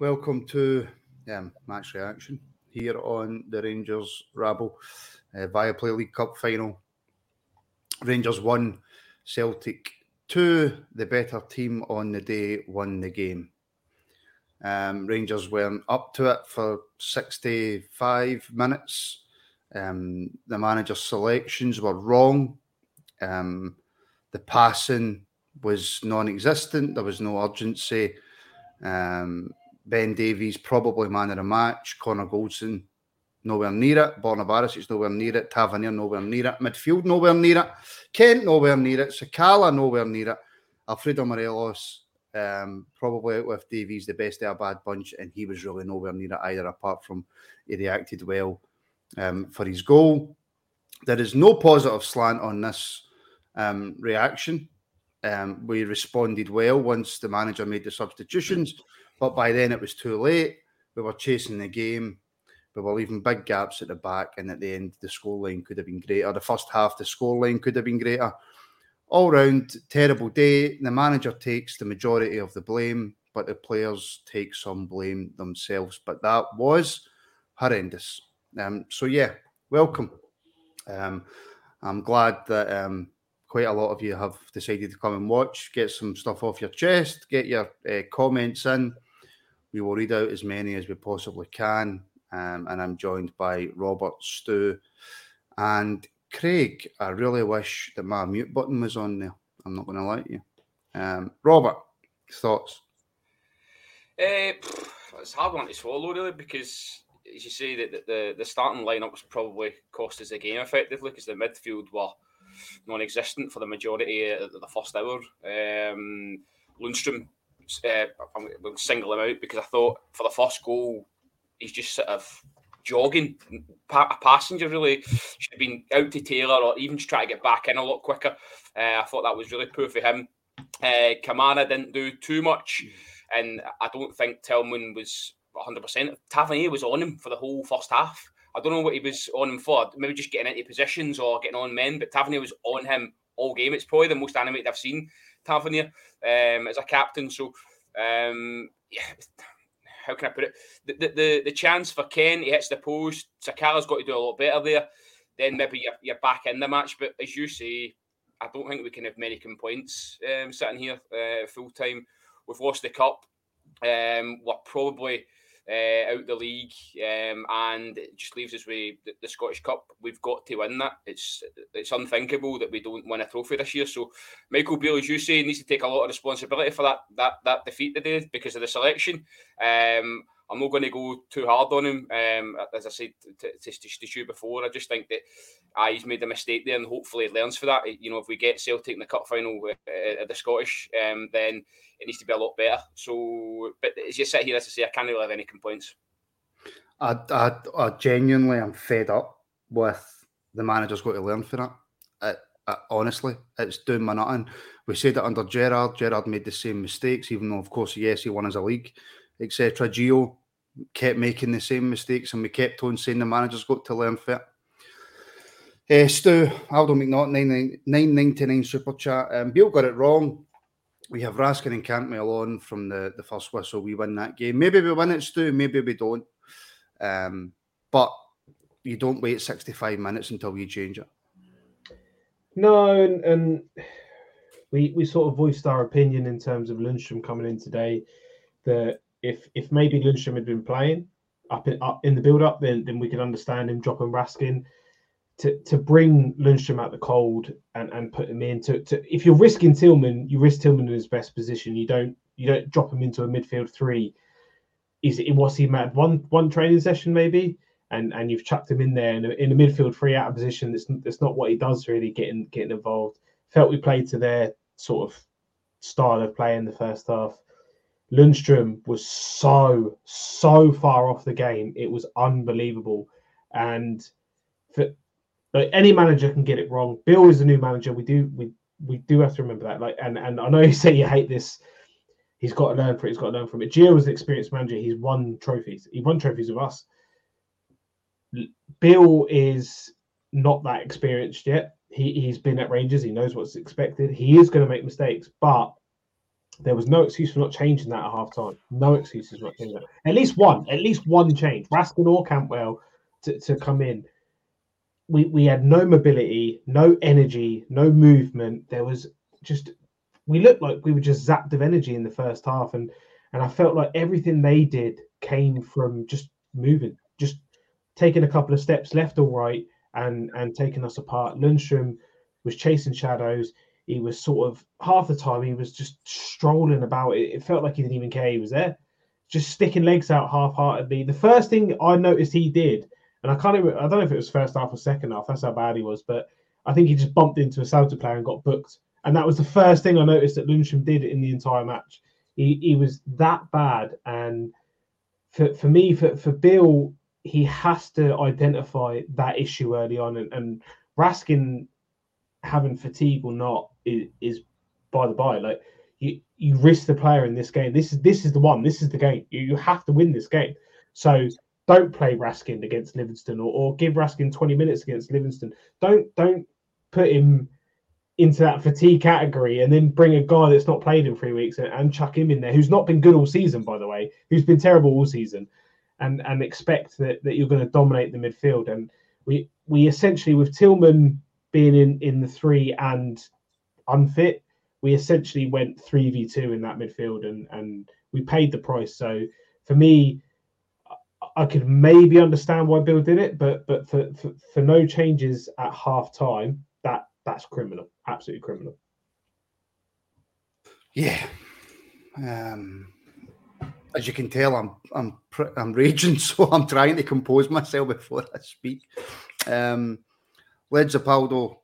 Welcome to um, match reaction here on the Rangers Rabble uh, Viaplay League Cup final. Rangers one, Celtic two. The better team on the day won the game. Um, Rangers weren't up to it for 65 minutes. Um, the manager's selections were wrong. Um, the passing was non existent. There was no urgency. Um, Ben Davies, probably man of the match. Connor Goldson, nowhere near it. Borna Barisic, nowhere near it. Tavernier, nowhere near it. Midfield, nowhere near it. Kent, nowhere near it. Sakala, nowhere near it. Alfredo Morelos, um, probably with Davies, the best of a bad bunch, and he was really nowhere near it either, apart from he reacted well um, for his goal. There is no positive slant on this um, reaction. Um, we responded well once the manager made the substitutions, but by then it was too late. We were chasing the game. We were leaving big gaps at the back, and at the end, the scoreline could have been greater. The first half, the scoreline could have been greater. All round, terrible day. The manager takes the majority of the blame, but the players take some blame themselves. But that was horrendous. Um, so, yeah, welcome. Um, I'm glad that um, quite a lot of you have decided to come and watch, get some stuff off your chest, get your uh, comments in. We will read out as many as we possibly can. Um, and I'm joined by Robert, Stu, and Craig. I really wish that my mute button was on there. I'm not going to lie to you. Um, Robert, thoughts? Uh, it's hard one to swallow, really, because as you say, that the, the starting lineup was probably cost us the game effectively because the midfield were non-existent for the majority of the first hour. Um, Lundstram, uh, I'm going to single him out because I thought for the first goal, he's just sort of jogging. A passenger really should have been out to Taylor or even just try to get back in a lot quicker. Uh, I thought that was really poor for him. Uh, Kamara didn't do too much, and I don't think Tillman was 100%. Tavernier was on him for the whole first half. I don't know what he was on him for. Maybe just getting into positions or getting on men, but Tavernier was on him all game. It's probably the most animated I've seen Tavernier um, as a captain. So, um, yeah, how can I put it? The, the, the, chance for Ken, he hits the post. Sakala's got to do a lot better there. Then maybe you're, you're back in the match. But as you say, I don't think we can have many complaints um, sitting here uh, full time. We've lost the cup. Um, we're probably uh, out the league, um, and it just leaves us with the, the, Scottish Cup. We've got to win that. It's it's unthinkable that we don't win a trophy this year. So Michael Beale, as you say, needs to take a lot of responsibility for that that that defeat today because of the selection. Um, I'm not going to go too hard on him. Um, as I said to, to, to, to you before, I just think that uh, he's made a mistake there, and hopefully he learns for that. You know, if we get Celtic in the cup final uh, at the Scottish, um, then it needs to be a lot better. So, but as you sit here, as I say, I can't really have any complaints. I, I, I genuinely am fed up with the manager's got to learn for that. Honestly, it's doing my nothing. We said it under Gerrard. Gerrard made the same mistakes, even though, of course, yes, he won as a league, etc. Gio kept making the same mistakes, and we kept on saying the manager's got to learn for it. Uh, Stu, Aldo McNaught, 999 super chat. Um, Beale got it wrong. We have Raskin and Cantwell on from the, the first whistle. We win that game. Maybe we win it, Stu. Maybe we don't. Um, but you don't wait 65 minutes until you change it. No, and, and we we sort of voiced our opinion in terms of Lundstram coming in today. That if if maybe Lundstram had been playing up in, up in the build up, then then we could understand him dropping Raskin. To, to bring Lundstram out the cold and, and put him in to, to if you're risking Tillman, you risk Tillman in his best position. You don't you don't drop him into a midfield three. Is it was he mad one one training session maybe? and and you've chucked him in there in a, in a midfield free out of position. That's that's not what he does really. Getting getting involved. Felt we played to their sort of style of play in the first half. Lundstram was so so far off the game. It was unbelievable, and for any manager can get it wrong. Bill is a new manager. We do we we do have to remember that. Like, and and I know you say you hate this. He's got to learn from it. He's got to learn from it. Gio was an experienced manager. He's won trophies. He won trophies with us. Bill is not that experienced yet. He, he's been at Rangers. He knows what's expected. He is going to make mistakes, but there was no excuse for not changing that at half time. No excuses for not changing that. At least one, at least one change. Raskin or Cantwell to, to come in. We, we had no mobility, no energy, no movement. There was just we looked like we were just zapped of energy in the first half, and and I felt like everything they did came from just moving, just taking a couple of steps left or right and and taking us apart. Lundstram was chasing shadows. He was sort of half the time he was just strolling about. It, it felt like he didn't even care he was there, just sticking legs out half-heartedly. The first thing I noticed he did, and I can't even, I don't know if it was first half or second half. That's how bad he was, but I think he just bumped into a Celtic player and got booked. And that was the first thing I noticed that Lundstram did in the entire match. He, he was that bad. And for, for me, for, for Bill, he has to identify that issue early on, and, and Raskin having fatigue or not is, is by the by. Like you, you risk the player in this game. This is this is the one. This is the game. You, you have to win this game. So don't play Raskin against Livingston, or, or give Raskin twenty minutes against Livingston. Don't don't put him into that fatigue category and then bring a guy that's not played in three weeks and, and chuck him in there, who's not been good all season, by the way, who's been terrible all season and and expect that, that you're going to dominate the midfield. And we we essentially with Tillman being in in the three and unfit, we essentially went three v two in that midfield, and and we paid the price. So for me. I could maybe understand why Bill did it, but but for, for, for no changes at half time, that that's criminal, absolutely criminal. Yeah, um, as you can tell, I'm I'm I'm raging, so I'm trying to compose myself before I speak. Um, Led Zapaldo,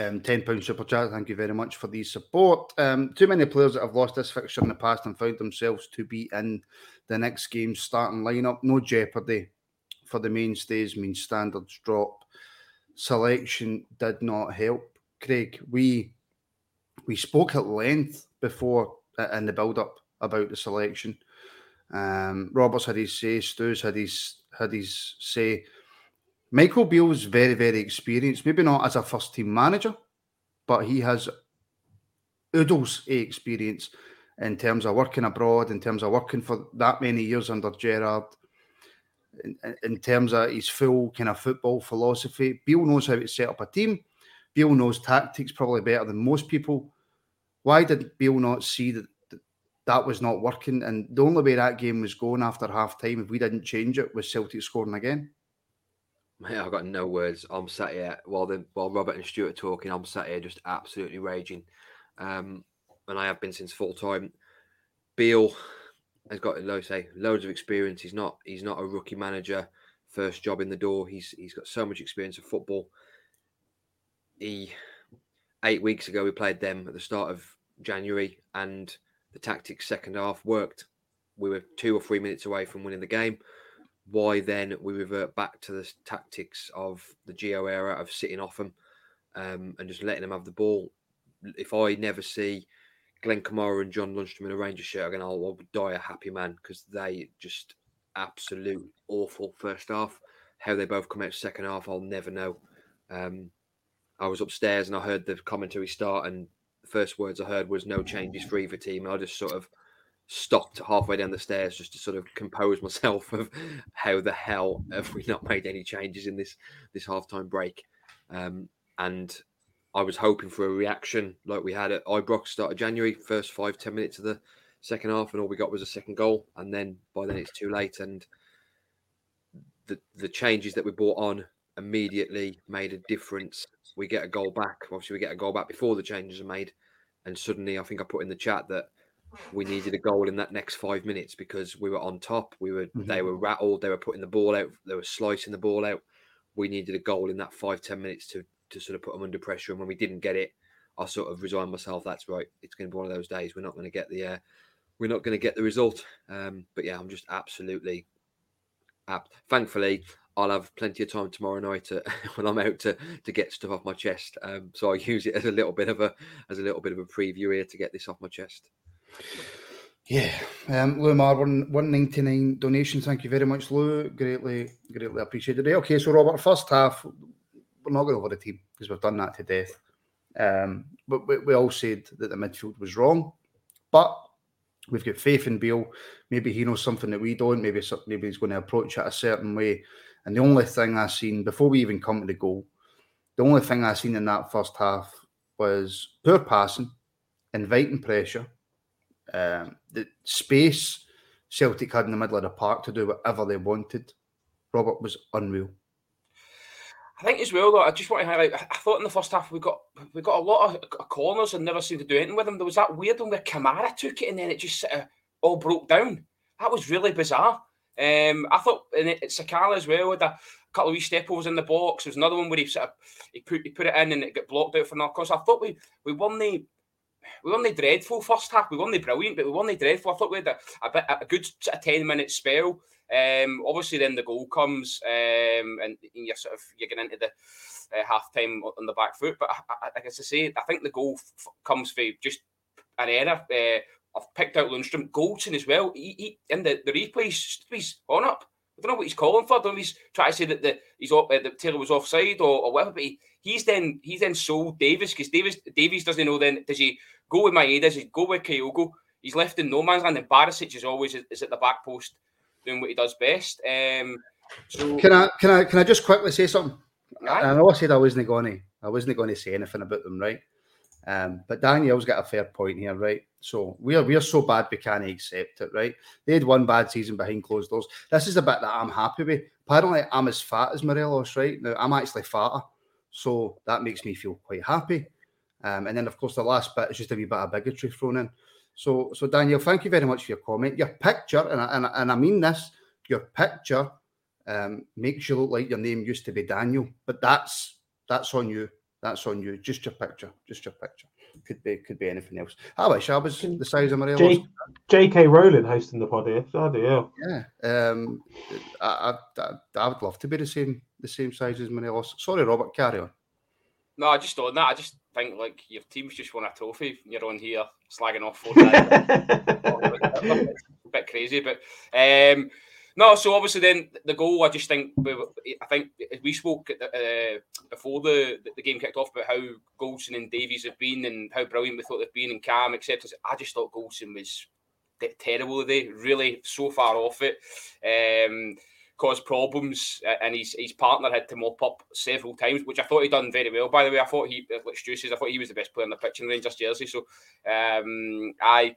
um, ten pound super chat. Thank you very much for the support. Um, too many players that have lost this fixture in the past and found themselves to be in the next game's starting lineup. No jeopardy for the mainstays means standards drop. Selection did not help. Craig, we we spoke at length before uh, in the build up about the selection. Um, Roberts had his say, Stu's had his had his say. Michael Beale Beale's very, very experienced, maybe not as a first team manager, but he has oodles experience in terms of working abroad, in terms of working for that many years under Gerrard, in, in terms of his full kind of football philosophy. Beale knows how to set up a team. Beale knows tactics probably better than most people. Why did Beale not see that that was not working. And the only way that game was going after half time, if we didn't change it, was Celtic scoring again. Mate, I've got no words. I'm sat here while the while Robert and Stuart are talking. I'm sat here just absolutely raging, um, and I have been since full time. Beale, has got, like say, loads of experience. He's not he's not a rookie manager, first job in the door. He's he's got so much experience of football. He eight weeks ago we played them at the start of January, and the tactics second half worked. We were two or three minutes away from winning the game. Why then we revert back to the tactics of the Gio era of sitting off them um, and just letting them have the ball? If I never see Glenn Kamara and John Lundstram in a Rangers shirt again, I'll, I'll die a happy man because they just absolute awful first half. How they both come out second half, I'll never know. Um, I was upstairs and I heard the commentary start, and the first words I heard was "no changes for either team." I just sort of stopped halfway down the stairs just to sort of compose myself of how the hell have we not made any changes in this this halftime break. Um, and I was hoping for a reaction like we had at Ibrox start of January, first five ten minutes of the second half, and all we got was a second goal, and then by then it's too late. And the the changes that we brought on immediately made a difference. We get a goal back. Obviously, we get a goal back before the changes are made, and suddenly I think I put in the chat that we needed a goal in that next five minutes because we were on top. We were mm-hmm. they were rattled. They were putting the ball out. They were slicing the ball out. We needed a goal in that five ten minutes to to sort of put them under pressure. And when we didn't get it, I sort of resigned myself. That's right. It's going to be one of those days. We're not going to get the uh, we're not going to get the result. Um, but yeah, I'm just absolutely apt. Thankfully, I'll have plenty of time tomorrow night to, when I'm out to to get stuff off my chest. Um, so I use it as a little bit of a as a little bit of a preview here to get this off my chest. Yeah, um, Lou Mar, one one ninety nine donation. Thank you very much, Lou. Greatly, greatly appreciated. Okay, so Robert, first half, we're not going to over the team because we've done that to death. Um, but we, we all said that the midfield was wrong, but we've got faith in Beale. Maybe he knows something that we don't. Maybe maybe he's going to approach it a certain way. And the only thing I've seen before we even come to the goal, the only thing I've seen in that first half was poor passing, inviting pressure, um, the space Celtic had in the middle of the park to do whatever they wanted. Robert was unreal. I think as well though. I just want to highlight. I thought in the first half we got we got a lot of corners and never seemed to do anything with them. There was that weird one where Kamara took it and then it just sort of all broke down. That was really bizarre. Um, I thought and it, Sakala as well with a couple of wee step in the box. There was another one where he sort of he put he put it in and it got blocked out for Narcos. I thought we we won the we won the dreadful first half. We won the brilliant, but we won the dreadful. I thought we had a, a, bit, a good of ten minute spell. Um, obviously, then the goal comes, um, and you're sort of you're getting into the uh, half time on the back foot. But I, I, like I say, I think the goal f- comes for just an error. Uh, I've picked out Lundstram, Goldson as well. He, he in the the replay, he's on up. I don't know what he's calling for. I don't know he's trying to say that the he's uh, that Taylor was offside or, or whatever. But he, he's then he's then sold Davis because Davis Davies doesn't know. Then does he go with Maeda? Does he go with Kyogo? He's left in no man's land. And Barisic is always is at the back post doing what he does best. Um, so can I can I can I just quickly say something? Aye. I know I said I wasn't going to I wasn't going to say anything about them, right? Um, but Daniel's got a fair point here, right? So we are we are so bad we can't accept it, right? They had one bad season behind closed doors. This is the bit that I'm happy with. Apparently, I'm as fat as Morelos, right? Now I'm actually fatter, so that makes me feel quite happy. Um, and then, of course, the last bit is just a wee bit of bigotry thrown in. So, so Daniel, thank you very much for your comment. Your picture, and I, and, and I mean this, your picture um, makes you look like your name used to be Daniel, but that's that's on you. That's on you. Just your picture. Just your picture. Could be could be anything else. I wish I was the size of Morelos. J- J.K. Rowling hosting the pod here. Oh dear. Yeah. Um, I, I, I would love to be the same the same size as Morelos. Sorry, Robert. Carry on. No, I just on that. I just think like your team's just won a trophy. And you're on here slagging off four times. a bit crazy, but um, no. So obviously, then the goal. I just think I think we spoke uh, before the, the game kicked off about how Goldson and Davies have been and how brilliant we thought they've been and Cam, etc. I just thought Goldson was terrible today. Really, so far off it. Um, caused problems, and his his partner had to mop up several times, which I thought he'd done very well. By the way, I thought he, like Stu says, I thought he was the best player in the pitch in Rangers jersey. So, um, I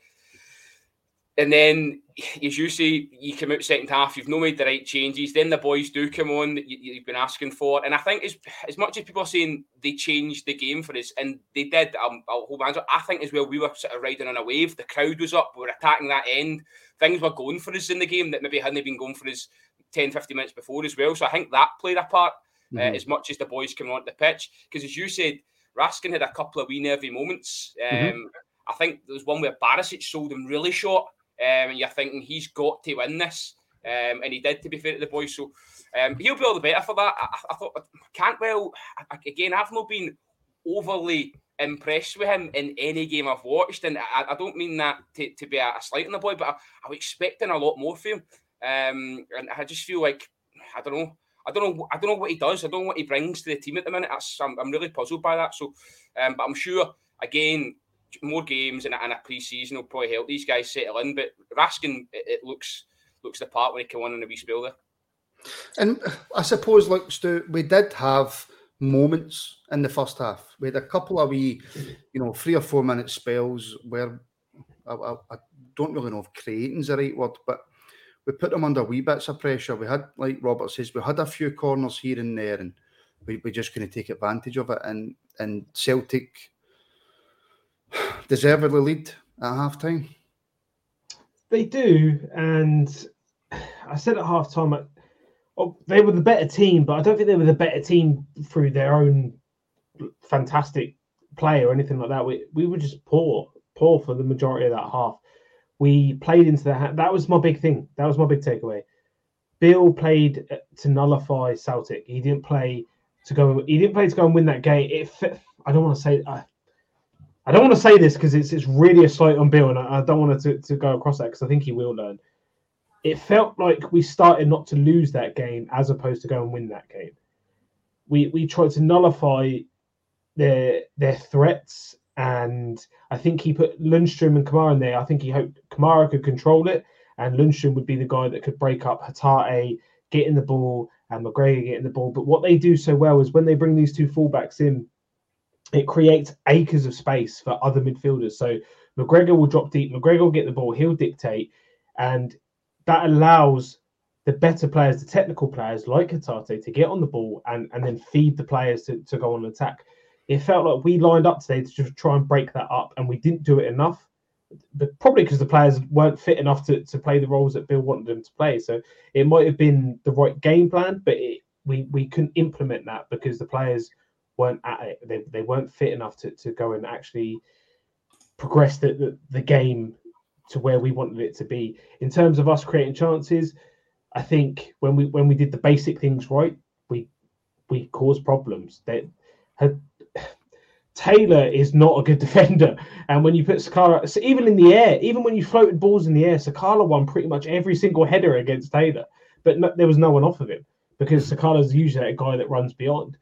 and then, as you say, you come out second half, you've not made the right changes. Then the boys do come on that you, have been asking for. And I think as, as much as people are saying they changed the game for us, and they did, um, I'll hold hands up, I think as well, we were sort of riding on a wave. The crowd was up, we were attacking that end. Things were going for us in the game that maybe hadn't been going for us 10, 15 minutes before as well. So I think that played a part uh, mm-hmm. uh, as much as the boys coming onto the pitch. Because as you said, Raskin had a couple of wee nervy moments. Mm-hmm. Um, mm-hmm. I think there was one where Barisic sold him really short um, and you're thinking he's got to win this. Um, and he did, to be fair to the boys. So um, he'll be all the better for that. I, I thought Cantwell, again, I've not been overly impressed with him in any game I've watched. And I, I don't mean that to, to be a, a slight on the boy, but I, I, was expecting a lot more from him. Um, and I just feel like, I don't know. I don't know. I don't know what he does. I don't know what he brings to the team at the minute. I'm, I'm really puzzled by that. So, um, but I'm sure again more games and, and a pre-season will probably help these guys settle in. But Raskin, it, it looks looks the part when he came on in a wee spell there. And I suppose, look, Stu, we did have moments in the first half. We had a couple of wee, you know, three or four minute spells where I, I, I don't really know if creating's the right word, but we put them under wee bits of pressure. We had, like Robert says, we had a few corners here and there, and we, we just to take advantage of it. And and Celtic deservedly lead at half time. They do, and I said at half time, oh, they were the better team, but I don't think they were the better team through their own fantastic play or anything like that. We we were just poor, poor for the majority of that half. We played into that. That was my big thing. That was my big takeaway. Bill played uh, to nullify Celtic. He didn't play to go. He didn't play to go and win that game. It. I don't want to say. I, I don't want to say this because it's it's really a slight on Bill, and I, I don't want to, to go across that because I think he will learn. It felt like we started not to lose that game as opposed to go and win that game. We we tried to nullify their their threats, and I think he put Lundstram and Kamara in there. I think he hoped Kamara could control it, and Lundstram would be the guy that could break up Hatate, getting the ball, and McGregor get in the ball. But what they do so well is when they bring these two fullbacks in it creates acres of space for other midfielders. So McGregor will drop deep, McGregor will get the ball, he'll dictate, and that allows the better players, the technical players like Hatate, to get on the ball and, and then feed the players to, to go on attack. It felt like we lined up today to just try and break that up, and we didn't do it enough. But probably because the players weren't fit enough to, to play the roles that Bill wanted them to play. So it might have been the right game plan, but it, we we couldn't implement that because the players weren't it. They, they weren't fit enough to, to go and actually progress the, the, the game to where we wanted it to be. In terms of us creating chances, I think when we when we did the basic things right, we we caused problems. That Taylor is not a good defender, and when you put Sakala, so even in the air, even when you floated balls in the air, Sakala won pretty much every single header against Taylor, but no, there was no one off of him because Sakala's usually a guy that runs beyond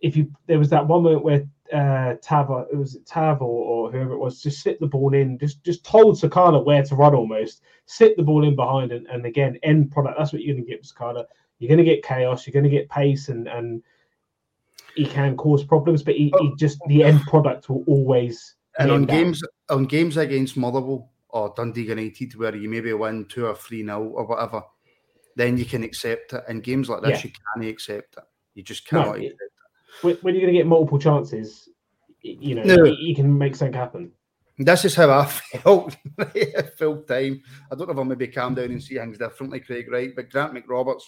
if you there was that one moment where uh, Tav, it was Tav or, or, whoever it was, just slip the ball in, just just told Sakala where to run almost, slip the ball in behind, and, and again, end product. That's what you're going to get with Sakala. You're going to get chaos. You're going to get pace, and and he can cause problems, but he, he just the end product will always. And on games on games against Motherwell or Dundee United, where you maybe win two or three nil or whatever, then you can accept it. In games like this, yeah. you can't accept it. You just cannot no, it when you're going to get multiple chances, you know, no. you can make something happen. This is how I felt full time. I don't know if I'll maybe calm down and see things differently, Craig, right? But Grant McRoberts,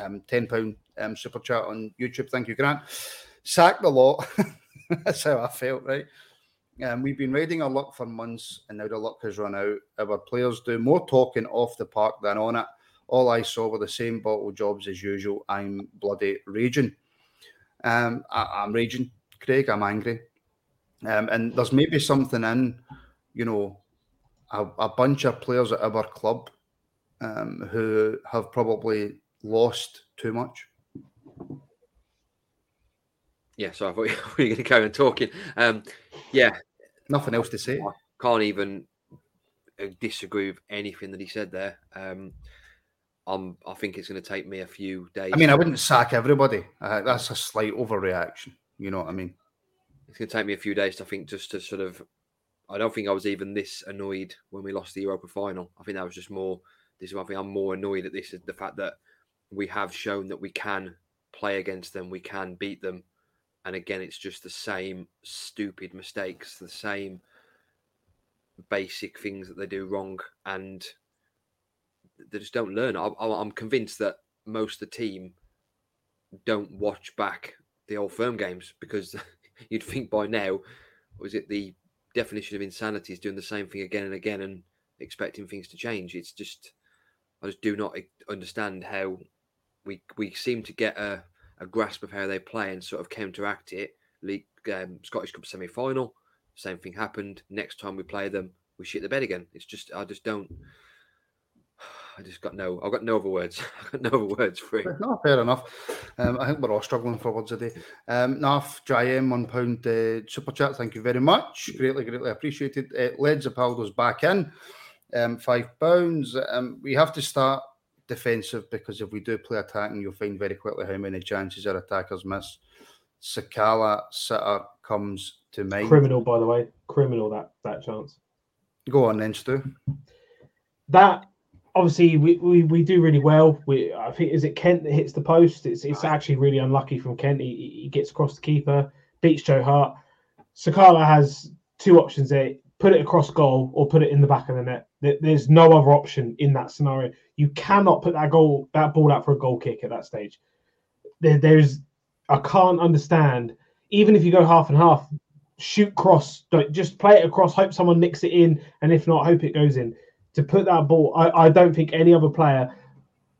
um, £10 um, super chat on YouTube. Thank you, Grant. Sacked a lot. That's how I felt, right? Um, we've been riding our luck for months and now the luck has run out. Our players do more talking off the park than on it. All I saw were the same bottle jobs as usual. I'm bloody raging. Um, I, am raging, Craig. I'm angry, um, and there's maybe something in, you know, a, a bunch of players at our club um, who have probably lost too much. Yeah, so I thought we were going to carry on talking. Um, yeah, nothing else to say. I can't even uh, disagree with anything that he said there. Um, I'm, I think it's going to take me a few days. I mean, I wouldn't sack everybody. Uh, that's a slight overreaction. You know what I mean? It's going to take me a few days, to, I think, just to sort of I don't think I was even this annoyed when we lost the Europa final. I think that was just more. This is one thing I'm more annoyed at. This is the fact that we have shown that we can play against them, we can beat them, and again, it's just the same stupid mistakes, the same basic things that they do wrong, and they just don't learn. I, I'm convinced that most of the team don't watch back the old firm games because you'd think by now, was it the definition of insanity is doing the same thing again and again and expecting things to change? It's just, I just do not understand how we we seem to get a, a grasp of how they play and sort of counteract it. League um, Scottish Cup semi final, same thing happened. Next time we play them, we shit the bed again. It's just I just don't. I just got no. I've got no other words. I've got no other words for it. No, fair enough. Um, I think we're all struggling for words today. day. Um, Naf, JM, one pound uh, super chat. Thank you very much. Greatly, greatly appreciated. Uh, Led Zapaldo's back in. Um, five pounds. Um, we have to start defensive because if we do play attacking, you'll find very quickly how many chances our attackers miss. Sakala sitter comes to mind. Criminal, by the way. Criminal that that chance. Go on then, Stu. That obviously we, we, we do really well. We I think is it Kent that hits the post. It's it's actually really unlucky from Kent. He, he gets across the keeper, beats Joe Hart. Sakala has two options there: put it across goal or put it in the back of the net. There's no other option in that scenario. You cannot put that goal that ball out for a goal kick at that stage. There, there's I can't understand. Even if you go half and half, shoot cross. Don't just play it across. Hope someone nicks it in, and if not, hope it goes in to put that ball. I, I don't think any other player,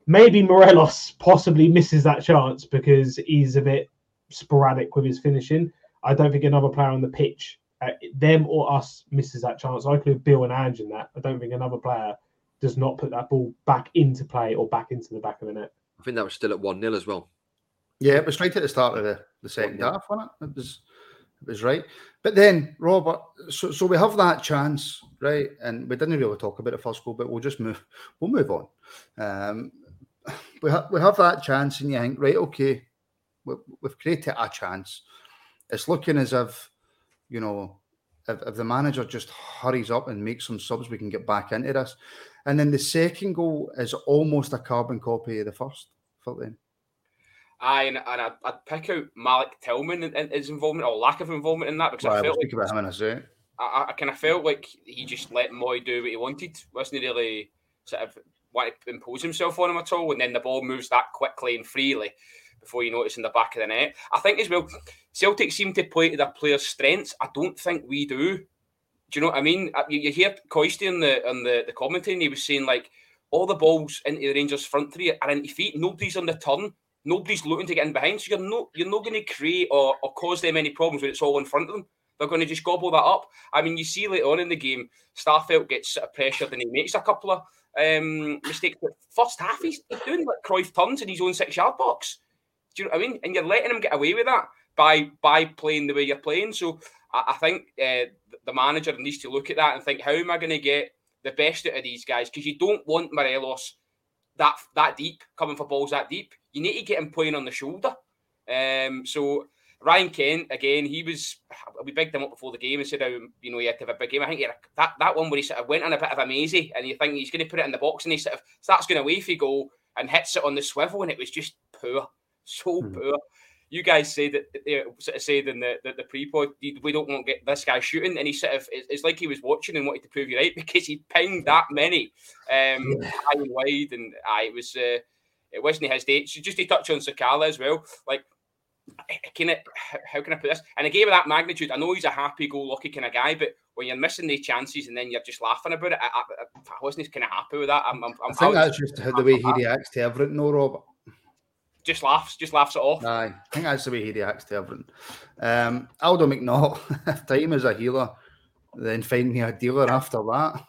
maybe Morelos, possibly misses that chance because he's a bit sporadic with his finishing. I don't think another player on the pitch, uh, them or us, misses that chance. I include Bill and Ange in that. I don't think another player does not put that ball back into play or back into the back of the net. I think that was still at 1 0 as well. Yeah, it was right at the start of the, the second half, wasn't it? It was it was right. But then, Robert, so, so we have that chance, right? And we didn't really talk about it first goal, but we'll just move. We'll move on. Um, we have we have that chance, and you think, right, okay, we, we've created a chance. It's looking as if, you know, if, if the manager just hurries up and makes some subs, we can get back into this. And then the second goal is almost a carbon copy of the first for them. Aye, and, and I'd, I'd, pick out Malik Tillman and, his involvement or lack of involvement in that because well, I felt like about him in a second. I, I kind of felt like he just let Moy do what he wanted. wasn't really sort of want to impose himself on him at all. And then the ball moves that quickly and freely before you notice in the back of the net. I think as well, Celtic seem to play to their players' strengths. I don't think we do. Do you know what I mean? Uh, you, you hear Coisty in the on the, the commentary, and he was saying like all the balls into the Rangers' front three are into feet. Nobody's on the turn. Nobody's looking to get in behind, so you're not you're not going to create or, or cause them any problems when it's all in front of them. They're going to just gobble that up. I mean, you see later on in the game, Starfelt gets sort of pressured and he makes a couple of um, mistakes. But first half, he's, he's doing like Cruyff turns in his own six yard box. Do you know what I mean? And you're letting him get away with that by by playing the way you're playing. So I, I think uh, the manager needs to look at that and think, how am I going to get the best out of these guys? Because you don't want Morelos that that deep coming for balls that deep you need to get him playing on the shoulder. Um, so Ryan Kent again, he was we bigged him up before the game and said you know he had to have a big game. I think he that that one where he sort of went on a bit of a mazy and you think he's going to put it in the box and he sort of starts going away if for goal and hits it on the swivel and it was just poor, so mm. poor. You guys said that uh, sort of said in the the, the pre-pod we don't want to get this guy shooting and he sort of it's, like he was watching and wanted to prove you right because he pinged that many um, yeah. high and wide and uh, it was. Uh, it wasn't his day. So just to touch on Sakala as well, like can it how can I put this? And a game of that magnitude, I know he's a happy-go-lucky kind of guy, but when you're missing the chances and then you're just laughing about it, I, I, I wasn't kind of happy with that. I'm, I'm, I'm i think that's just the way he reacts to everything, no, Robert. Just laughs, just laughs it off. Aye, I think that's the way he reacts to everything. Um, Aldo McNaught, if time is a healer, then find me a dealer after that.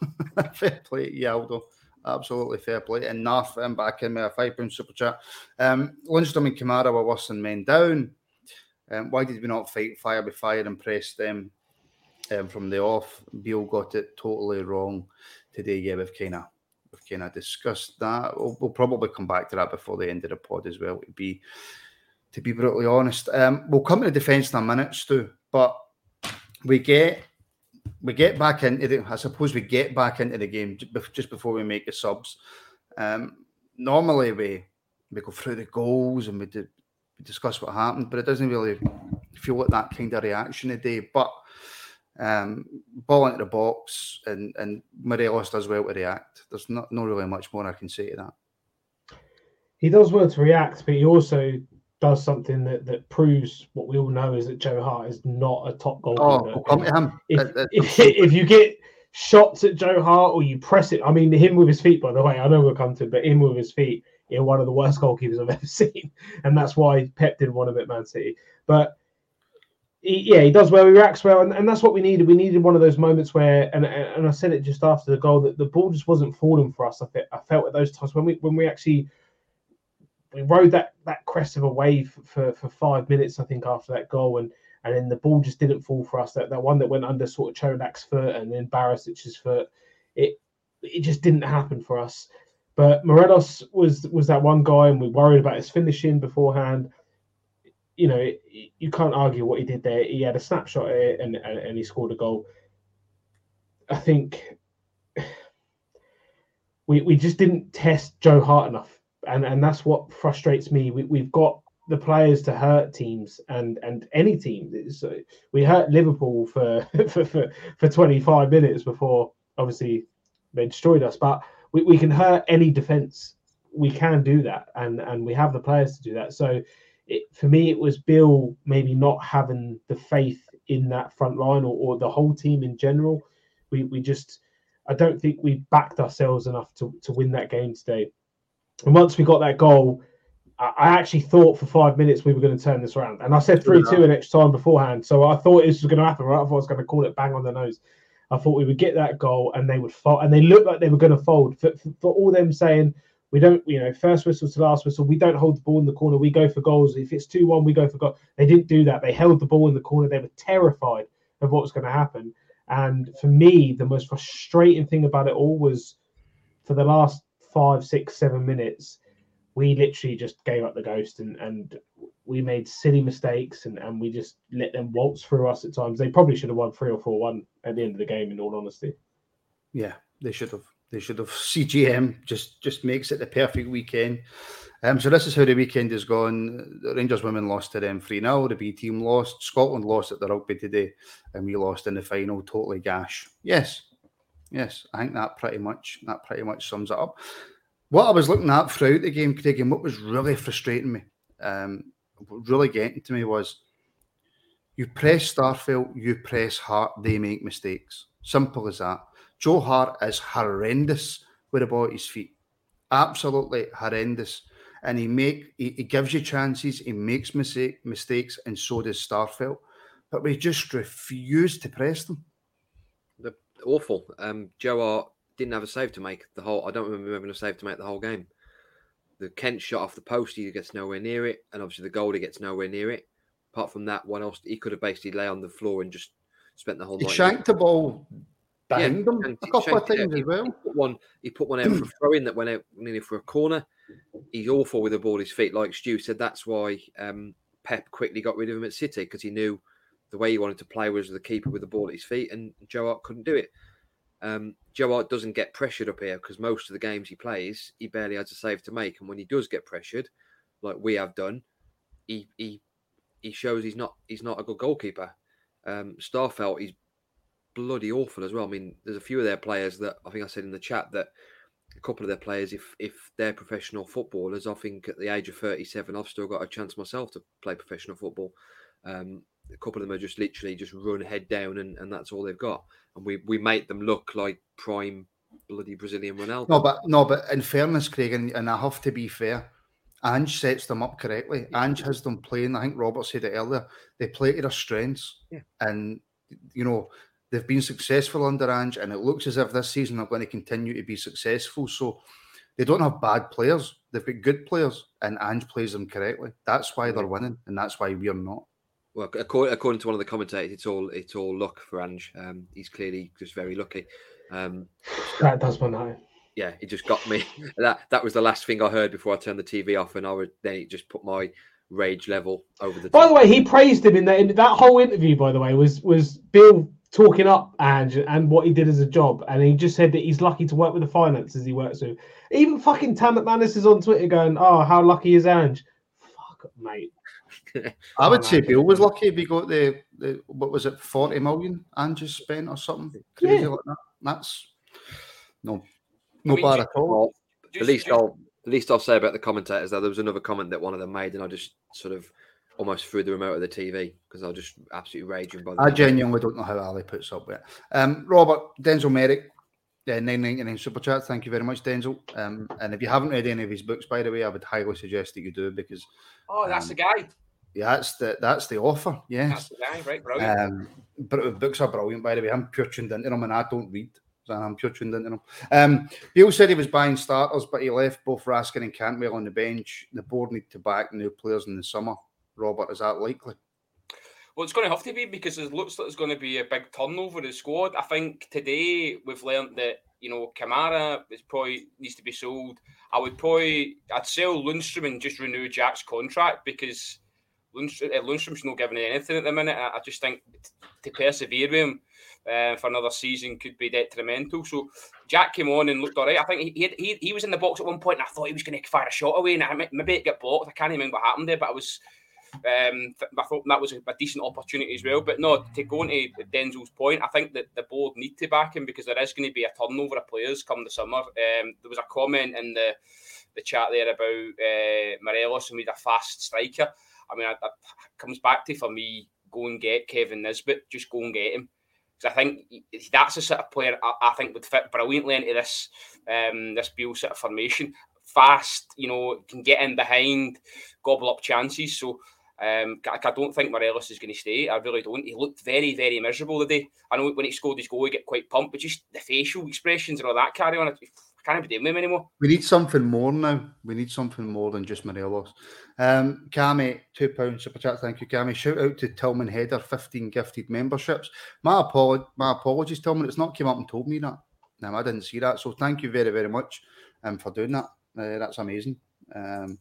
Fair play, yeah, Aldo. Absolutely fair play. And and back in with a five pound super chat. Um, Lundstram and Kamara were worse than men down. Um, why did we not fight fire by fire and press them um, from the off? Beale got it totally wrong today. Yeah, we've kind of kind of discussed that. We'll, we'll, probably come back to that before the end of the pod as well. To be to be brutally honest, um, we'll come to the defence in a minute, Stu. But we get we get back into the. I suppose we get back into the game just before we make the subs. Um, normally we we go through the goals and we, we discuss what happened, but it doesn't really feel like that kind of reaction today. But um, ball into the box, and and Morelos does well to react. There's not not really much more I can say to that. He does well to react, but he also does something that, that proves what we all know is that Joe Hart is not a top goalkeeper. Oh, come to him. If, if, if, you get shots at Joe Hart or you press it, I mean, him with his feet, by the way, I know we'll come to, but him with his feet, you know, one of the worst goalkeepers I've ever seen. And that's why Pep didn't want him at Man City. But he, yeah, he does well, he reacts well, and, and that's what we needed. We needed one of those moments where, and and I said it just after the goal, that the ball just wasn't falling for us. I, felt, I felt at those times when we when we actually we rode that that crest of a wave for, for five minutes, I think, after that goal, and and then the ball just didn't fall for us. That that one that went under sort of Čolak's foot and then Barisic's foot, it it just didn't happen for us. But Morelos was was that one guy, and we worried about his finishing beforehand. You know, you can't argue what he did there. He had a snapshot and, and, and he scored a goal. I think we we just didn't test Joe Hart enough and and that's what frustrates me. We, we've got the players to hurt teams and and any team. So uh, we hurt Liverpool for, for for for 25 minutes before obviously they destroyed us. But we, we can hurt any defense. We can do that, and and we have the players to do that. So it, for me, it was Bill maybe not having the faith in that front line or, or the whole team in general. We we just I don't think we backed ourselves enough to, to win that game today. And once we got that goal, I actually thought for five minutes we were going to turn this around. And I said 3 2 in extra time beforehand. So I thought this was going to happen, right? I thought I was going to call it bang on the nose. I thought we would get that goal and they would fold. And they looked like they were going to fold for, for, for, all them saying, we don't, you know, first whistle to last whistle, we don't hold the ball in the corner. We go for goals. If it's 2 1, we go for goals. They didn't do that. They held the ball in the corner. They were terrified of what was going to happen. And for me, the most frustrating thing about it all was for the last five, six, seven minutes, we literally just gave up the ghost and, and we made silly mistakes and, and we just let them waltz through us at times. They probably should have won three or four one at the end of the game, in all honesty. Yeah, they should have. They should have. CGM just just makes it the perfect weekend. Um, so this is how the weekend has gone. The Rangers women lost to them 3 0. The B team lost. Scotland lost at the rugby today. And we lost in the final. Totally gash. Yes, Yes, I think that pretty much that pretty much sums it up. What I was looking at throughout the game, Craig, and what was really frustrating me, um, really getting to me was you press Starfelt, you press Hart, they make mistakes. Simple as that. Joe Hart is horrendous with the ball at his feet. Absolutely horrendous. And he make he, he gives you chances, he makes mistake, mistakes, and so does Starfelt. But we just refuse to press them awful. Um, Joe Hart didn't have a save to make the whole. I don't remember having a save to make the whole game. The Kent shot off the post, he gets nowhere near it, and obviously the goal, he gets nowhere near it. Apart from that, what else? He could have basically lay on the floor and just spent the whole. He shanked the ball yeah, a couple of times as well. He put one, he put one out for a throw in that went out nearly for a corner. He's awful with the ball at his feet. Like Stu said, that's why um, Pep quickly got rid of him at City because he knew the way he wanted to play was the keeper with the ball at his feet, and Joe Hart couldn't do it. Um, Joe Hart doesn't get pressured up here because most of the games he plays, he barely has a save to make, and when he does get pressured, like we have done, he he he shows he's not he's not a good goalkeeper. Um, Starfelt, he's bloody awful as well. I mean, there's a few of their players that I think I said in the chat that a couple of their players, if if they're professional footballers, I think at the age of 37, I've still got a chance myself to play professional football. Um, a couple of them are just literally just run head down and, and that's all they've got. And we, we make them look like prime bloody Brazilian Ronaldo. No, but no, but in fairness, Craig, and, and I have to be fair, Ange sets them up correctly. Ange has them playing. I think Robert said it earlier. They play to their strengths, yeah. and you know they've been successful under Ange, and it looks as if this season they're going to continue to be successful. So they don't have bad players; they've got good players, and Ange plays them correctly. That's why they're winning, and that's why we're not. Well, according, according to one of the commentators, it's all it's all luck for Ange. Um, he's clearly just very lucky. Um, that does my name. Yeah, it just got me. that that was the last thing I heard before I turned the TV off, and I would then it just put my rage level over the. By top. the way, he praised him in that in that whole interview. By the way, was was Bill talking up Ange and what he did as a job, and he just said that he's lucky to work with the finances he works with. Even fucking Tam McManus is on Twitter going, "Oh, how lucky is Ange?" Fuck, mate. I would say Bill was lucky if he got the, the what was it, forty million Ange just spent or something crazy Yeah. like that. That's no, no I mean, bad at all. Well, Just- the least just- I'll the least I'll say about the commentators though, there was another comment that one of them made, and I just sort of almost threw the remote of the TV because I was just absolutely raging by the I genuinely don't know how Ali puts up with it. Um, Robert Denzel Merrick, uh, nine ninety nine super chat. Thank you very much, Denzel. Um, and if you haven't read any of his books, by the way, I would highly suggest that you do because Oh, that's um, the guy. yeah, that's the that's the offer. Yeah, That's the guy, right? Brilliant. Um, but books are brilliant, by the way. I'm pure tuned into them, and I don't read. So I'm pure tuned into them. Um, Beale said he was buying starters, but he left both Raskin and Cantwell on the bench. The board need to back new players in the summer. Robert, is that likely? Well, it's going to have to be because it looks like there's going to be a big turnover in the squad. I think today we've learned that you know Kamara is probably needs to be sold. I would probably I'd sell Lundstram and just renew Jack's contract because Lundstram, uh, Lundstram's not giving anything at the minute. I, just think to persevere with him uh, for another season could be detrimental. So Jack came on and looked all right. I think he he, he, he was in the box at one point and I thought he was going to fire a shot away and I, maybe it got blocked. I can't even remember what happened there, but I was. Um, I thought that was a, a decent opportunity as well. But no, to go into Denzel's point, I think that the board need to back him because there is going to be a turnover of players come the summer. Um, there was a comment in the the chat there about uh, Morelos and we a fast striker. I mean, that comes back to for me go and get Kevin Nisbet. Just go and get him because I think that's the sort of player I, I think would fit brilliantly into this um, this Beale sort of formation. Fast, you know, can get in behind, gobble up chances. So um, I, I don't think Morelos is going to stay. I really don't. He looked very, very miserable today. I know when he scored his goal, he get quite pumped, but just the facial expressions and all that carry on. I can't even deal with him anymore. We need something more now. We need something more than just Morelos. Um, Cami, two pound super chat. Thank you, Cami. Shout out to Tillman Header, fifteen gifted memberships. My my apologies, Tillman. It's not came up and told me that. No, I didn't see that. So thank you very, very much um, for doing that. Uh, that's amazing. Um,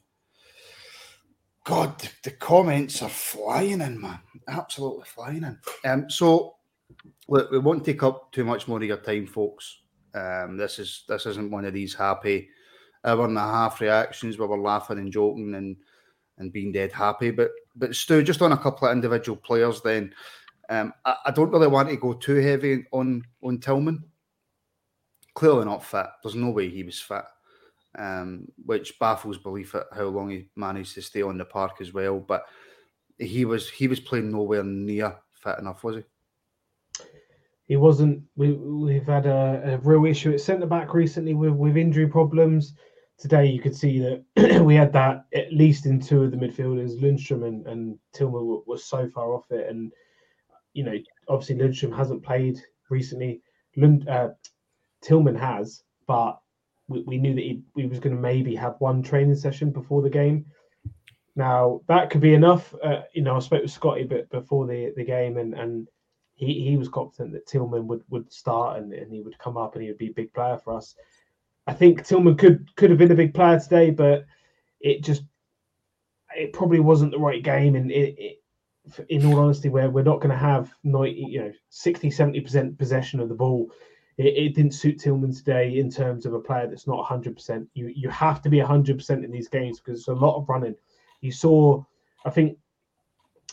God, the, comments are flying in, man. Absolutely flying in. Um, so look, we won't take up too much more of your time, folks. Um, this is this isn't one of these happy hour and a half reactions where we're laughing and joking and and being dead happy. But but Stu, just on a couple of individual players, then um, I, I don't really want to go too heavy on on Tillman. Clearly not fit. There's no way he was fit, um, which baffles belief at how long he managed to stay on the park as well. But he was he was playing nowhere near fit enough, was he? he wasn't. We we've had a, a real issue at centre back recently with with injury problems. Today you could see that we had that at least in two of the midfielders, Lundstram and, and Tillman were, were so far off it, and you know obviously Lundstram hasn't played recently. Lund, uh, Tillman has, but we, we knew that he, we was going to maybe have one training session before the game. Now that could be enough. Uh, you know, I spoke with Scotty bit before the, the game, and and he, he was confident that Tillman would, would start and, and he would come up and he would be a big player for us. I think Tillman could could have been a big player today, but it just it probably wasn't the right game. And it, it in all honesty, where we're not going to have 90, you know 60, 70 percent possession of the ball, it, it didn't suit Tillman today in terms of a player that's not 100. percent You you have to be 100 percent in these games because it's a lot of running. You saw, I think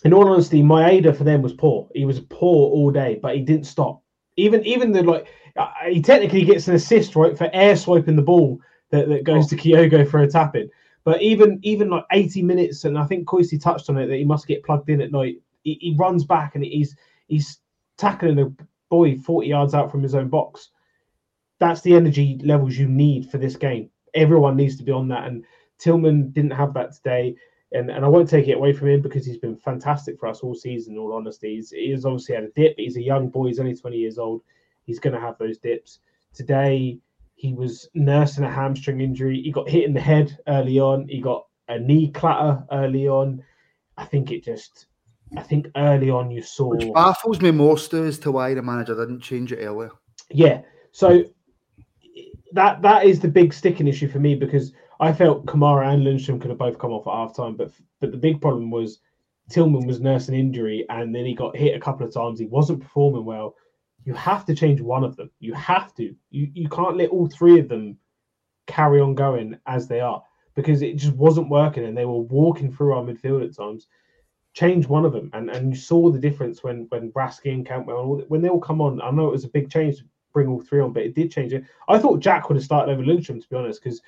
in all honesty, Maeda for them was poor. He was poor all day, but he didn't stop. Even even the like, uh, he technically gets an assist right for air swiping the ball that, that goes to Kyogo for a tap in. But even even like 80 minutes, and I think Koisi touched on it that he must get plugged in at night. He, he runs back and he's he's tackling a boy 40 yards out from his own box. That's the energy levels you need for this game. Everyone needs to be on that, and Tillman didn't have that today and, and I won't take it away from him because he's been fantastic for us all season. In all honesty, he's, he's obviously had a dip. He's a young boy. He's only 20 years old. He's going to have those dips. Today, he was nursing a hamstring injury. He got hit in the head early on. He got a knee clatter early on. I think it just, I think early on you saw. Which baffles me most as to why the manager didn't change it earlier. Yeah. So that that is the big sticking issue for me because I felt Kamara and Lundstram could have both come off at half time, but but the big problem was Tillman was nursing injury and then he got hit a couple of times. He wasn't performing well. you have to change one of them. You have to. You you can't let all three of them carry on going as they are because it just wasn't working and they were walking through our midfield at times. Change one of them, and and you saw the difference when when Brasky and Cantwell, when they all come on. I know it was a big change to bring all three on, but it did change it. I thought Jack would have started over Lundstram to be honest, because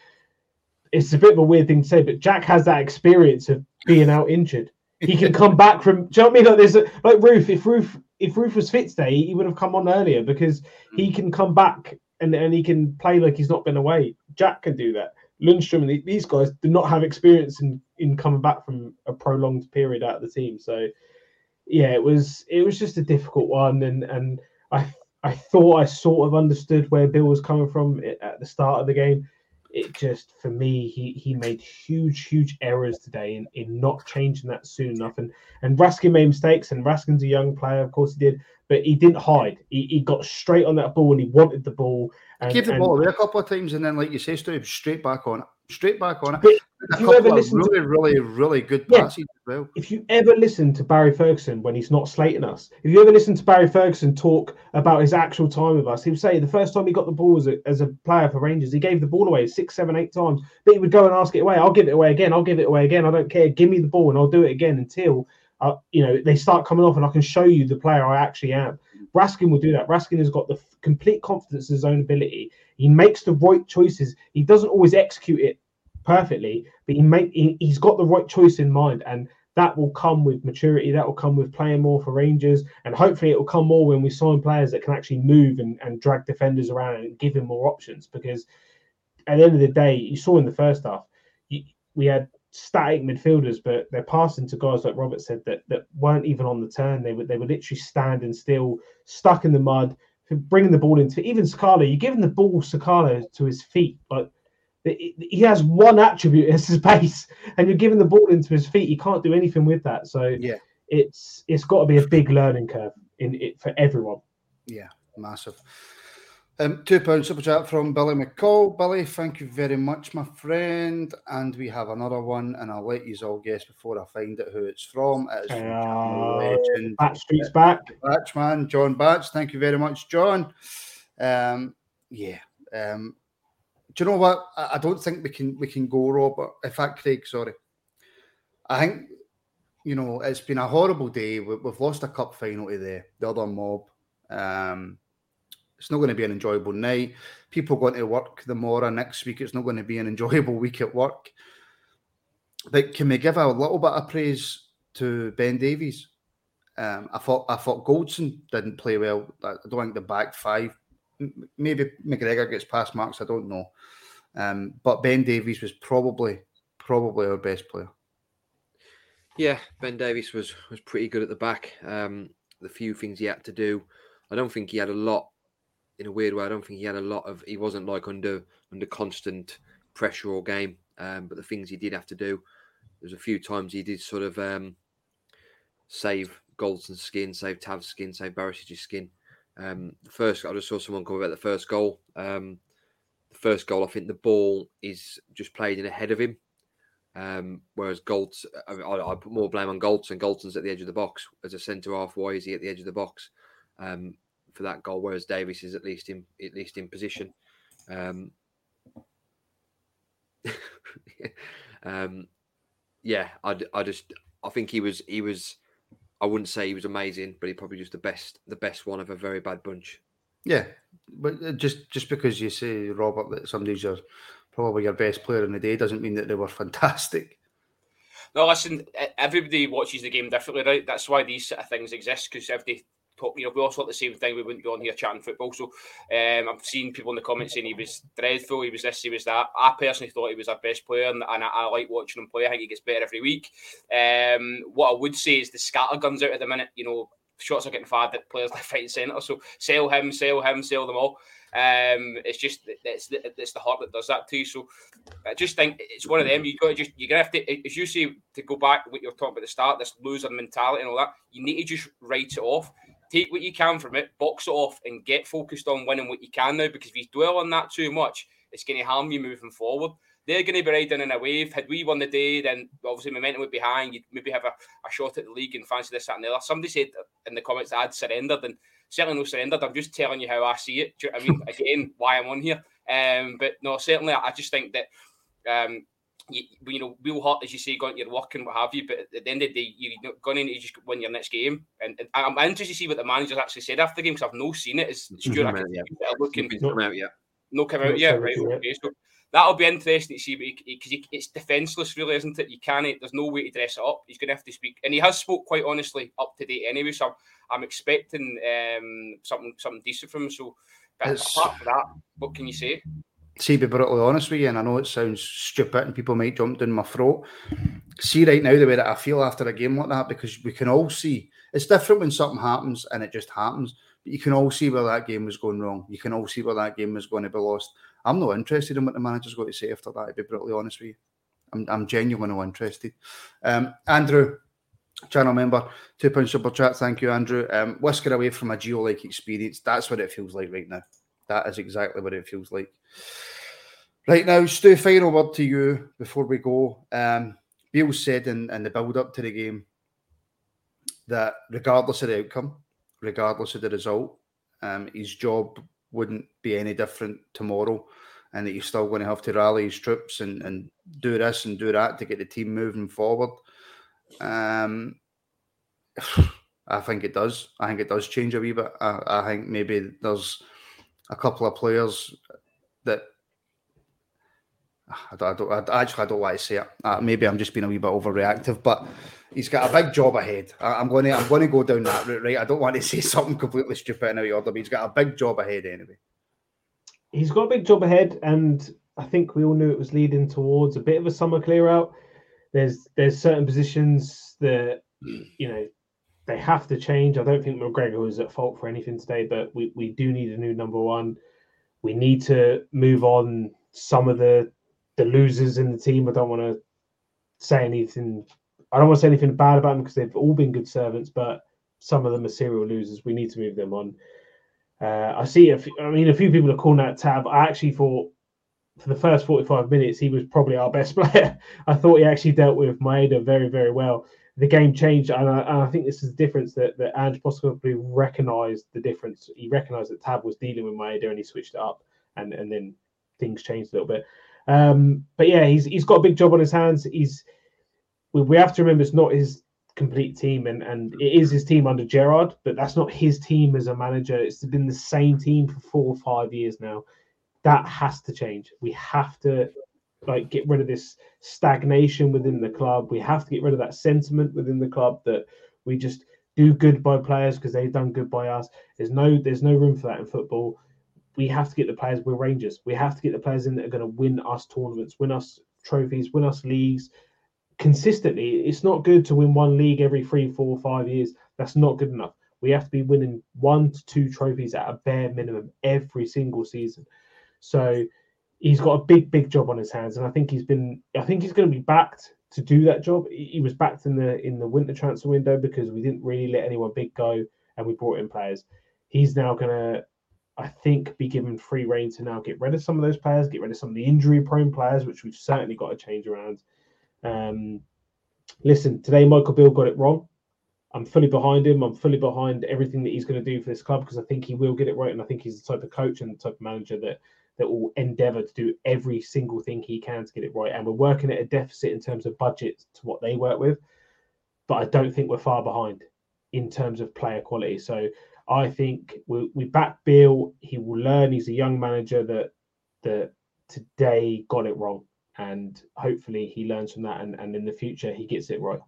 it's a bit of a weird thing to say, but Jack has that experience of being out injured. He can come back from. Do you know what I mean? Like this, like Roofe. If Roofe, if Roofe was fit today, he would have come on earlier because he mm. can come back and and he can play like he's not been away. Jack can do that. Lundstram and these guys did not have experience in, in coming back from a prolonged period out of the team. So yeah, it was it was just a difficult one, and and I I thought I sort of understood where Beale was coming from at the start of the game. It just for me, he he made huge huge errors today in, in not changing that soon enough, and and Raskin made mistakes, and Raskin's a young player, of course he did, but he didn't hide. He, he got straight on that ball and he wanted the ball. And, Gave the and, ball away a couple of times, and then, like you say, Stu, straight back on it, straight back on it. But if you ever listen to- really, really, really good Yeah. passes as well. if you ever listen to Barry Ferguson when he's not slating us, if you ever listen to Barry Ferguson talk about his actual time with us, he would say the first time he got the ball as a, as a player for Rangers, he gave the ball away six, seven, eight times, but he would go and ask it away. I'll give it away again. I'll give it away again. I don't care. Give me the ball and I'll do it again until uh, you know they start coming off and I can show you the player I actually am. Raskin will do that. Raskin has got the f- complete confidence in his own ability. He makes the right choices. He doesn't always execute it perfectly, but he make he, he's got the right choice in mind, and that will come with maturity. That will come with playing more for Rangers, and hopefully it will come more when we sign players that can actually move and, and drag defenders around and give him more options. Because at the end of the day, you saw in the first half, you, we had static midfielders, but they're passing to guys like Robert said that that weren't even on the turn. They were they were literally standing still, stuck in the mud, bringing the ball into even Sakala. You're giving the ball Sakala to his feet, like he has one attribute as his pace, and you're giving the ball into his feet. He can't do anything with that. So Yeah. it's it's got to be a big learning curve in it for everyone. Yeah, massive. Um, two pound super chat from Billy McCall. Billy, thank you very much, my friend. And we have another one, and I'll let you all guess before I find out who it's from. It is from Uh, legend Back streets back. Batchman, John Batch. Thank you very much, John. Um, yeah. Um, do you know what? I, I don't think we can we can go, Robert. In fact, Craig, sorry. I think you know it's been a horrible day. We, we've lost a cup final to the the other mob. Um, it's not going to be an enjoyable night. People going to work the morrow next week. It's not going to be an enjoyable week at work. But can we give a little bit of praise to Ben Davies? Um, I thought I thought Goldson didn't play well. I don't think the back five. Maybe McGregor gets past marks. I don't know. Um, but Ben Davies was probably probably our best player. Yeah, Ben Davies was was pretty good at the back. Um, the few things he had to do, I don't think he had a lot. In a weird way, I don't think he had a lot of. He wasn't like under under constant pressure or game. Um, but the things he did have to do, there's a few times he did sort of um, save Goldson's skin, save Tav's skin, save Barisic's skin. Um, first, I just saw someone come about the first goal. Um, the first goal, I think the ball is just played in ahead of him. Um, whereas Golds, I, I I put more blame on Goldson. Goldson's at the edge of the box as a centre half. Why is he at the edge of the box um, for that goal? Whereas Davies is at least in at least in position. Um, um, yeah, I, I just I think he was he was I wouldn't say he was amazing, but he probably just the best the best one of a very bad bunch. Yeah, but uh, just just because you say Robert that somebody's your probably your best player in the day doesn't mean that they were fantastic. No, listen, everybody watches the game differently, right? That's why these sort of things exist because if they you know, we all thought the same thing, we wouldn't be on here chatting football. So um, I've seen people in the comments saying he was dreadful, he was this, he was that. I personally thought he was our best player and, and I, I like watching him play. I think he gets better every week. Um, what I would say is the scatter guns out at the minute, you know, shots are getting fired at players left, right, and centre. So sell him, sell him, sell them all. Um, it's just it's the, it's the heart that does that to you. So I just think it's one of them. You got to just you're gonna have to, as you say, to go back what you're talking about at the start, this loser mentality and all that. You need to just write it off. Take what you can from it, box it off, and get focused on winning what you can now. Because if you dwell on that too much, it's going to harm you moving forward. They're going to be riding in a wave. Had we won the day, then obviously momentum would be high, and you'd maybe have a, a shot at the league and fancy this, that, and the other. Somebody said in the comments that I'd surrendered, and certainly no surrendered. I'm just telling you how I see it. I mean, again, why I'm on here. Um, but no, certainly, I just think that um, you, you know, real hot as you say, going to your work and what have you. But at the end of the day, you're going in to just win your next game. And, and I'm interested to see what the managers actually said after the game because I've no seen it. it. Is Stuart out, yeah. looking come out yet? No come out yet, right? Okay, so that'll be interesting to see because it's defenceless, really, isn't it? You can't. There's no way to dress it up. He's going to have to speak, and he has spoke quite honestly up to date anyway. So I'm, I'm expecting um, something something decent from him. So, but apart from that, what can you say? See, be brutally honest with you, and I know it sounds stupid and people might jump down my throat. See right now the way that I feel after a game like that, because we can all see it's different when something happens and it just happens. But you can all see where that game was going wrong. You can all see where that game was going to be lost. I'm not interested in what the manager's got to say after that, to be brutally honest with you. I'm, I'm genuinely not interested. Um, Andrew, channel member, two pound super chat. Thank you, Andrew. Um, whisker away from a Gio like experience. That's what it feels like right now. That is exactly what it feels like. Right now, Stu, final word to you before we go. Um, said in, in the build up to the game that regardless of the outcome, regardless of the result, um, his job wouldn't be any different tomorrow and that he's still going to have to rally his troops and, and do this and do that to get the team moving forward. Um, I think it does. I think it does change a wee bit. I, I think maybe there's a couple of players that I don't, I don't I actually I don't want to say it. Uh, maybe I'm just being a wee bit overreactive, but he's got a big job ahead. I, am going to I'm going to go down that route, right? I don't want to say something completely stupid out of order, but he's got a big job ahead anyway. He's got a big job ahead, and I think we all knew it was leading towards a bit of a summer clear out. There's there's certain positions that you know they have to change. I don't think McGregor was at fault for anything today, but we, we do need a new number one. We need to move on some of the the losers in the team. I don't want to say anything. I don't want to say anything bad about them because they've all been good servants, but some of them are serial losers. We need to move them on. Uh, I see. A few, I mean, a few people are calling that tab. I actually thought for the first 45 minutes he was probably our best player. I thought he actually dealt with Maeda very, very well. The game changed, and I, and I think this is the difference that that Ange possibly recognised the difference. He recognised that Tab was dealing with Maeda, and he switched it up, and and then things changed a little bit. Um, but yeah, he's he's got a big job on his hands. He's we, we have to remember it's not his complete team, and and it is his team under Gerrard, but that's not his team as a manager. It's been the same team for four or five years now. That has to change. We have to like get rid of this stagnation within the club. We have to get rid of that sentiment within the club that we just do good by players because they've done good by us. There's no there's no room for that in football we have to get the players. We're Rangers. We have to get the players in that are going to win us tournaments, win us trophies, win us leagues consistently. It's not good to win one league every three, four, five years. That's not good enough. We have to be winning one to two trophies at a bare minimum every single season. So he's got a big, big job on his hands, and I think he's been. I think he's going to be backed to do that job. He was backed in the in the winter transfer window because we didn't really let anyone big go, and we brought in players. He's now going to I think, be given free reign to now get rid of some of those players, get rid of some of the injury prone players, which we've certainly got to change around. Um, listen, today Michael Beale got it wrong. I'm fully behind him. I'm fully behind everything that he's going to do for this club because I think he will get it right, and I think he's the type of coach and the type of manager that that will endeavour to do every single thing he can to get it right. And we're working at a deficit in terms of budget to what they work with, but I don't think we're far behind in terms of player quality. So I think we, we back Beale. He will learn. He's a young manager that that today got it wrong, and hopefully he learns from that, and, and in the future he gets it right.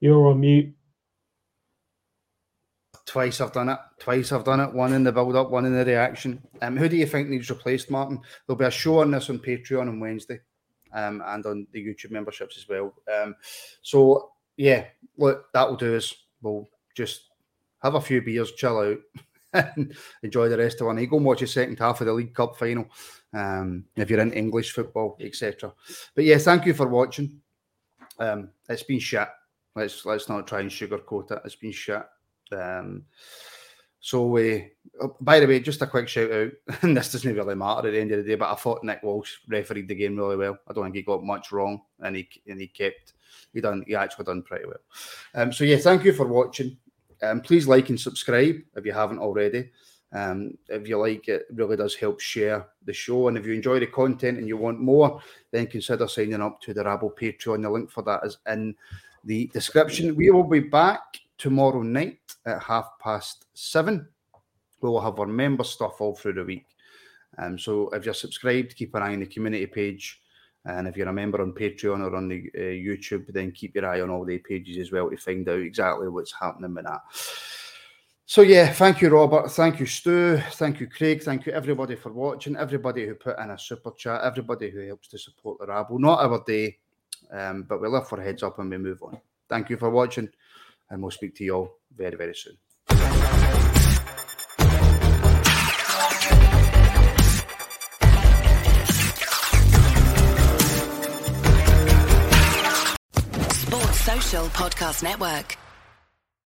You're on mute. Twice I've done it. Twice I've done it. One in the build up, one in the reaction. Um, who do you think needs replaced, Martin? There'll be a show on this on Patreon on Wednesday, um, and on the YouTube memberships as well. Um, so yeah, look, that will do us. We'll just have a few beers, chill out, and enjoy the rest of one. You go and watch the second half of the League Cup final. Um, if you're in English football, etc. But yeah, thank you for watching. Um, it's been shit. Let's let's not try and sugarcoat it. It's been shit. Um, so, uh, by the way, just a quick shout out, and this doesn't really matter at the end of the day, but I thought Nick Walsh refereed the game really well. I don't think he got much wrong, and he and he kept he done he actually done pretty well. Um, so yeah, thank you for watching. Um, please like and subscribe if you haven't already. Um, if you like it, really does help share the show. And if you enjoy the content and you want more, then consider signing up to the Rabble Patreon. The link for that is in the description. We will be back tomorrow night at half past seven. We will have our member stuff all through the week. Um, so if you're subscribed, keep an eye on the community page. And if you're a member on Patreon or on the uh, YouTube, then keep your eye on all the pages as well to find out exactly what's happening with that. So yeah, thank you, Robert. Thank you, Stu. Thank you, Craig. Thank you, everybody, for watching. Everybody who put in a super chat. Everybody who helps to support the rabble. Not our day, um, but we live for heads up and we move on. Thank you for watching, and we'll speak to you all very, very soon. Sports Social Podcast Network.